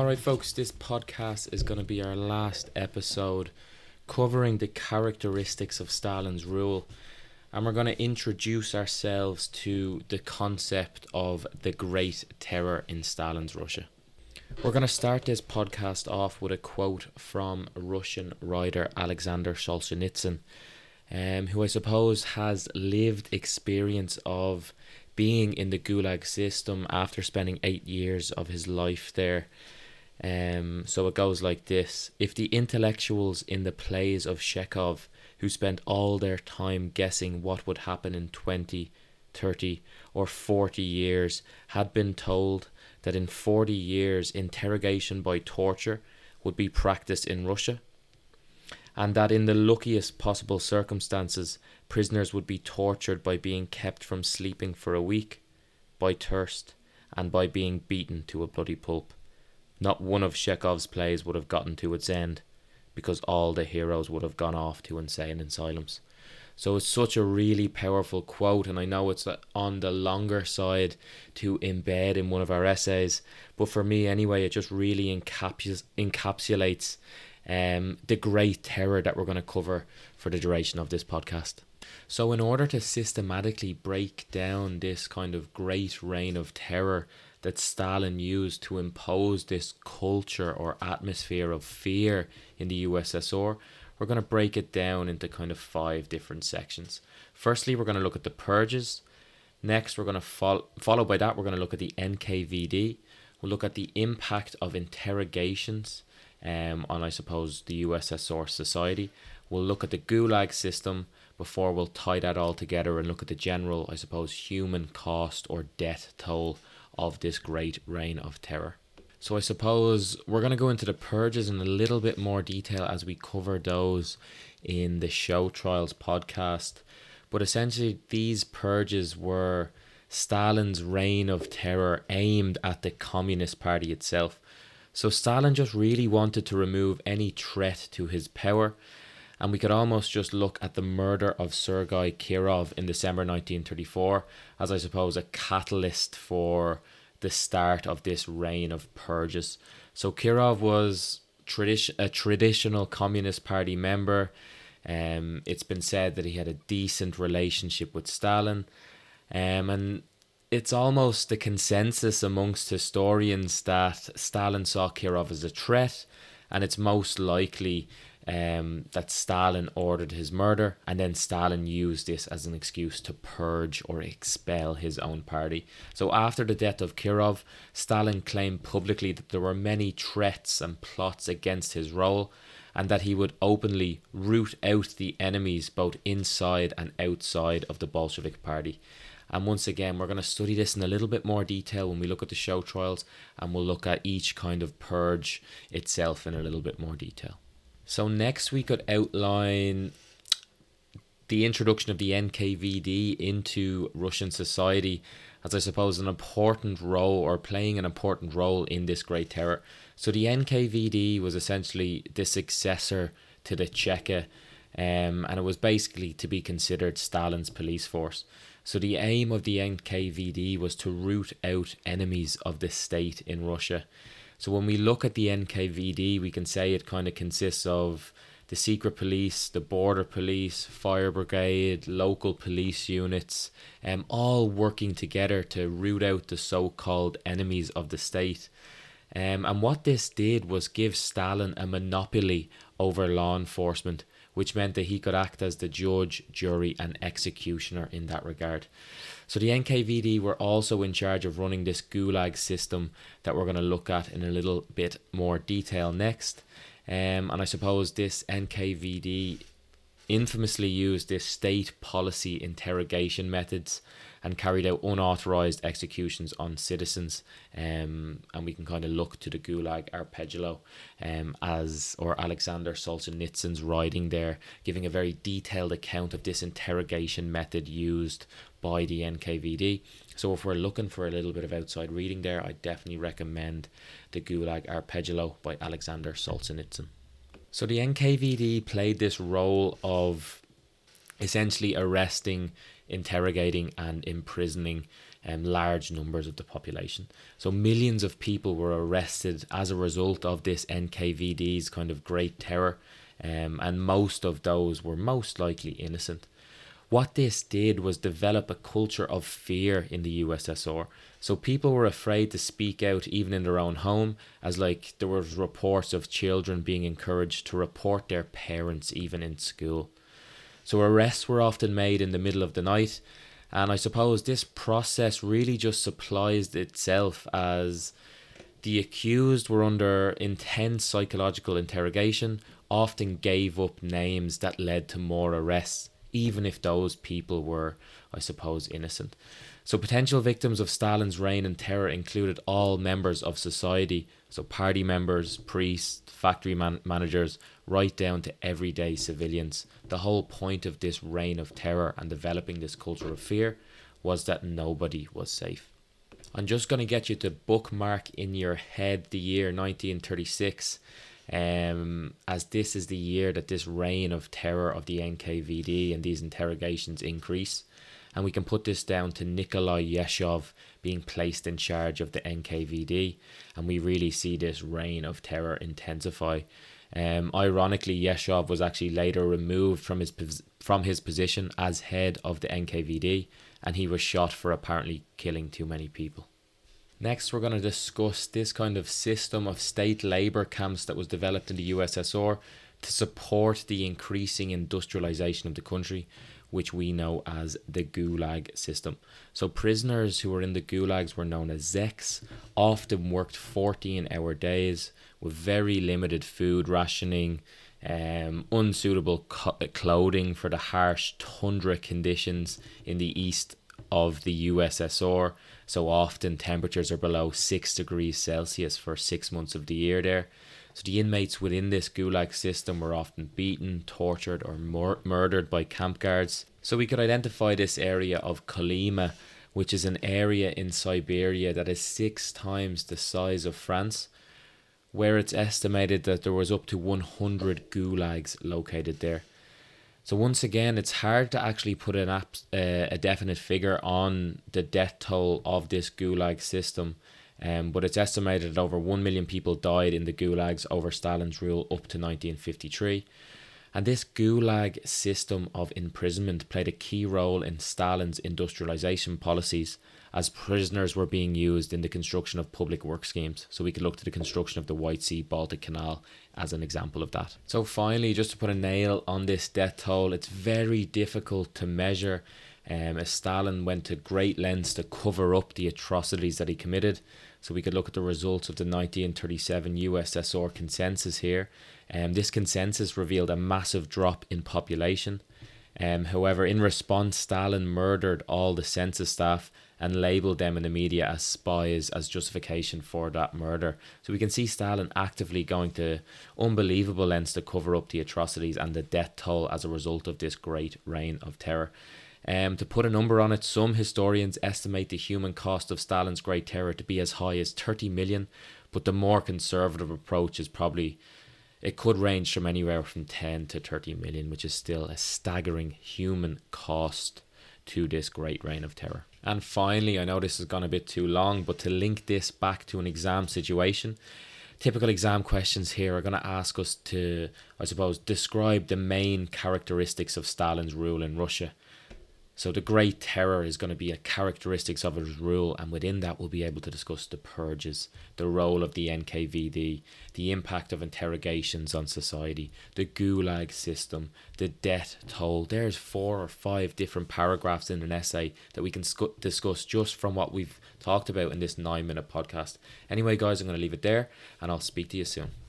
All right, folks, this podcast is going to be our last episode covering the characteristics of Stalin's rule. And we're going to introduce ourselves to the concept of the Great Terror in Stalin's Russia. We're going to start this podcast off with a quote from Russian writer Alexander Solzhenitsyn, um, who I suppose has lived experience of being in the Gulag system after spending eight years of his life there. Um, so it goes like this If the intellectuals in the plays of Chekhov, who spent all their time guessing what would happen in 20, 30, or 40 years, had been told that in 40 years interrogation by torture would be practiced in Russia, and that in the luckiest possible circumstances, prisoners would be tortured by being kept from sleeping for a week, by thirst, and by being beaten to a bloody pulp. Not one of Chekhov's plays would have gotten to its end, because all the heroes would have gone off to insane asylums. So it's such a really powerful quote, and I know it's on the longer side to embed in one of our essays, but for me anyway, it just really encaps- encapsulates um, the great terror that we're going to cover for the duration of this podcast. So, in order to systematically break down this kind of great reign of terror that Stalin used to impose this culture or atmosphere of fear in the USSR, we're going to break it down into kind of five different sections. Firstly, we're going to look at the purges. Next, we're going to follow, follow by that, we're going to look at the NKVD. We'll look at the impact of interrogations um, on, I suppose, the USSR society. We'll look at the Gulag system before we'll tie that all together and look at the general, I suppose, human cost or death toll of this great reign of terror. So I suppose we're going to go into the purges in a little bit more detail as we cover those in the show trials podcast. But essentially, these purges were Stalin's reign of terror aimed at the Communist Party itself. So Stalin just really wanted to remove any threat to his power. And we could almost just look at the murder of Sergei Kirov in December 1934 as, I suppose, a catalyst for the start of this reign of purges. So Kirov was tradi- a traditional Communist Party member. Um, it's been said that he had a decent relationship with Stalin. Um, and it's almost the consensus amongst historians that Stalin saw Kirov as a threat, and it's most likely um, that Stalin ordered his murder, and then Stalin used this as an excuse to purge or expel his own party. So, after the death of Kirov, Stalin claimed publicly that there were many threats and plots against his role, and that he would openly root out the enemies both inside and outside of the Bolshevik Party. And once again, we're going to study this in a little bit more detail when we look at the show trials, and we'll look at each kind of purge itself in a little bit more detail. So next we could outline the introduction of the NKVD into Russian society as I suppose an important role or playing an important role in this great terror. So the NKVD was essentially the successor to the Cheka um, and it was basically to be considered Stalin's police force. So the aim of the NKVD was to root out enemies of the state in Russia. So when we look at the NKVD, we can say it kind of consists of the secret police, the border police, fire brigade, local police units, um, all working together to root out the so-called enemies of the state. Um, and what this did was give Stalin a monopoly over law enforcement, which meant that he could act as the judge, jury, and executioner in that regard. So the NKVD were also in charge of running this Gulag system that we're going to look at in a little bit more detail next. Um, and I suppose this NKVD infamously used this state policy interrogation methods and carried out unauthorized executions on citizens. Um, and we can kind of look to the Gulag Archipelago um, as, or Alexander Solzhenitsyn's writing there, giving a very detailed account of this interrogation method used by the NKVD. So if we're looking for a little bit of outside reading there, I definitely recommend the Gulag Archipelago by Alexander Solzhenitsyn. So the NKVD played this role of essentially arresting interrogating and imprisoning um, large numbers of the population. So millions of people were arrested as a result of this NKVD's kind of great terror, um, and most of those were most likely innocent. What this did was develop a culture of fear in the USSR. So people were afraid to speak out even in their own home, as like there was reports of children being encouraged to report their parents even in school. So arrests were often made in the middle of the night, and I suppose this process really just supplies itself as the accused were under intense psychological interrogation, often gave up names that led to more arrests, even if those people were, I suppose, innocent. So, potential victims of Stalin's reign and terror included all members of society, so party members, priests, factory man- managers, right down to everyday civilians. The whole point of this reign of terror and developing this culture of fear was that nobody was safe. I'm just going to get you to bookmark in your head the year 1936, um, as this is the year that this reign of terror of the NKVD and these interrogations increase. And we can put this down to Nikolai Yezhov being placed in charge of the NKVD. And we really see this reign of terror intensify. Um, ironically, Yezhov was actually later removed from his from his position as head of the NKVD, and he was shot for apparently killing too many people. Next, we're going to discuss this kind of system of state labor camps that was developed in the USSR to support the increasing industrialization of the country, which we know as the Gulag system. So, prisoners who were in the Gulags were known as Zeks, often worked 14 hour days with very limited food rationing, um, unsuitable co- clothing for the harsh tundra conditions in the east of the USSR. So, often temperatures are below 6 degrees Celsius for six months of the year there. So the inmates within this gulag system were often beaten, tortured, or mur- murdered by camp guards. So we could identify this area of Kolyma, which is an area in Siberia that is six times the size of France, where it's estimated that there was up to 100 gulags located there. So once again, it's hard to actually put an ap- uh, a definite figure on the death toll of this gulag system um, but it's estimated that over 1 million people died in the gulags over Stalin's rule up to 1953. And this gulag system of imprisonment played a key role in Stalin's industrialization policies as prisoners were being used in the construction of public work schemes. So we could look to the construction of the White Sea Baltic Canal as an example of that. So finally, just to put a nail on this death toll, it's very difficult to measure um, as Stalin went to great lengths to cover up the atrocities that he committed. So we could look at the results of the 1937 USSR consensus here. Um, this consensus revealed a massive drop in population. Um, however, in response, Stalin murdered all the census staff and labeled them in the media as spies as justification for that murder. So we can see Stalin actively going to unbelievable lengths to cover up the atrocities and the death toll as a result of this great reign of terror. Um, to put a number on it, some historians estimate the human cost of Stalin's Great Terror to be as high as 30 million, but the more conservative approach is probably it could range from anywhere from 10 to 30 million, which is still a staggering human cost to this great reign of terror. And finally, I know this has gone a bit too long, but to link this back to an exam situation, typical exam questions here are going to ask us to, I suppose, describe the main characteristics of Stalin's rule in Russia. So the Great Terror is going to be a characteristics of his rule, and within that we'll be able to discuss the purges, the role of the NKVD, the impact of interrogations on society, the Gulag system, the death toll. There's four or five different paragraphs in an essay that we can sc- discuss just from what we've talked about in this nine minute podcast. Anyway, guys, I'm going to leave it there, and I'll speak to you soon.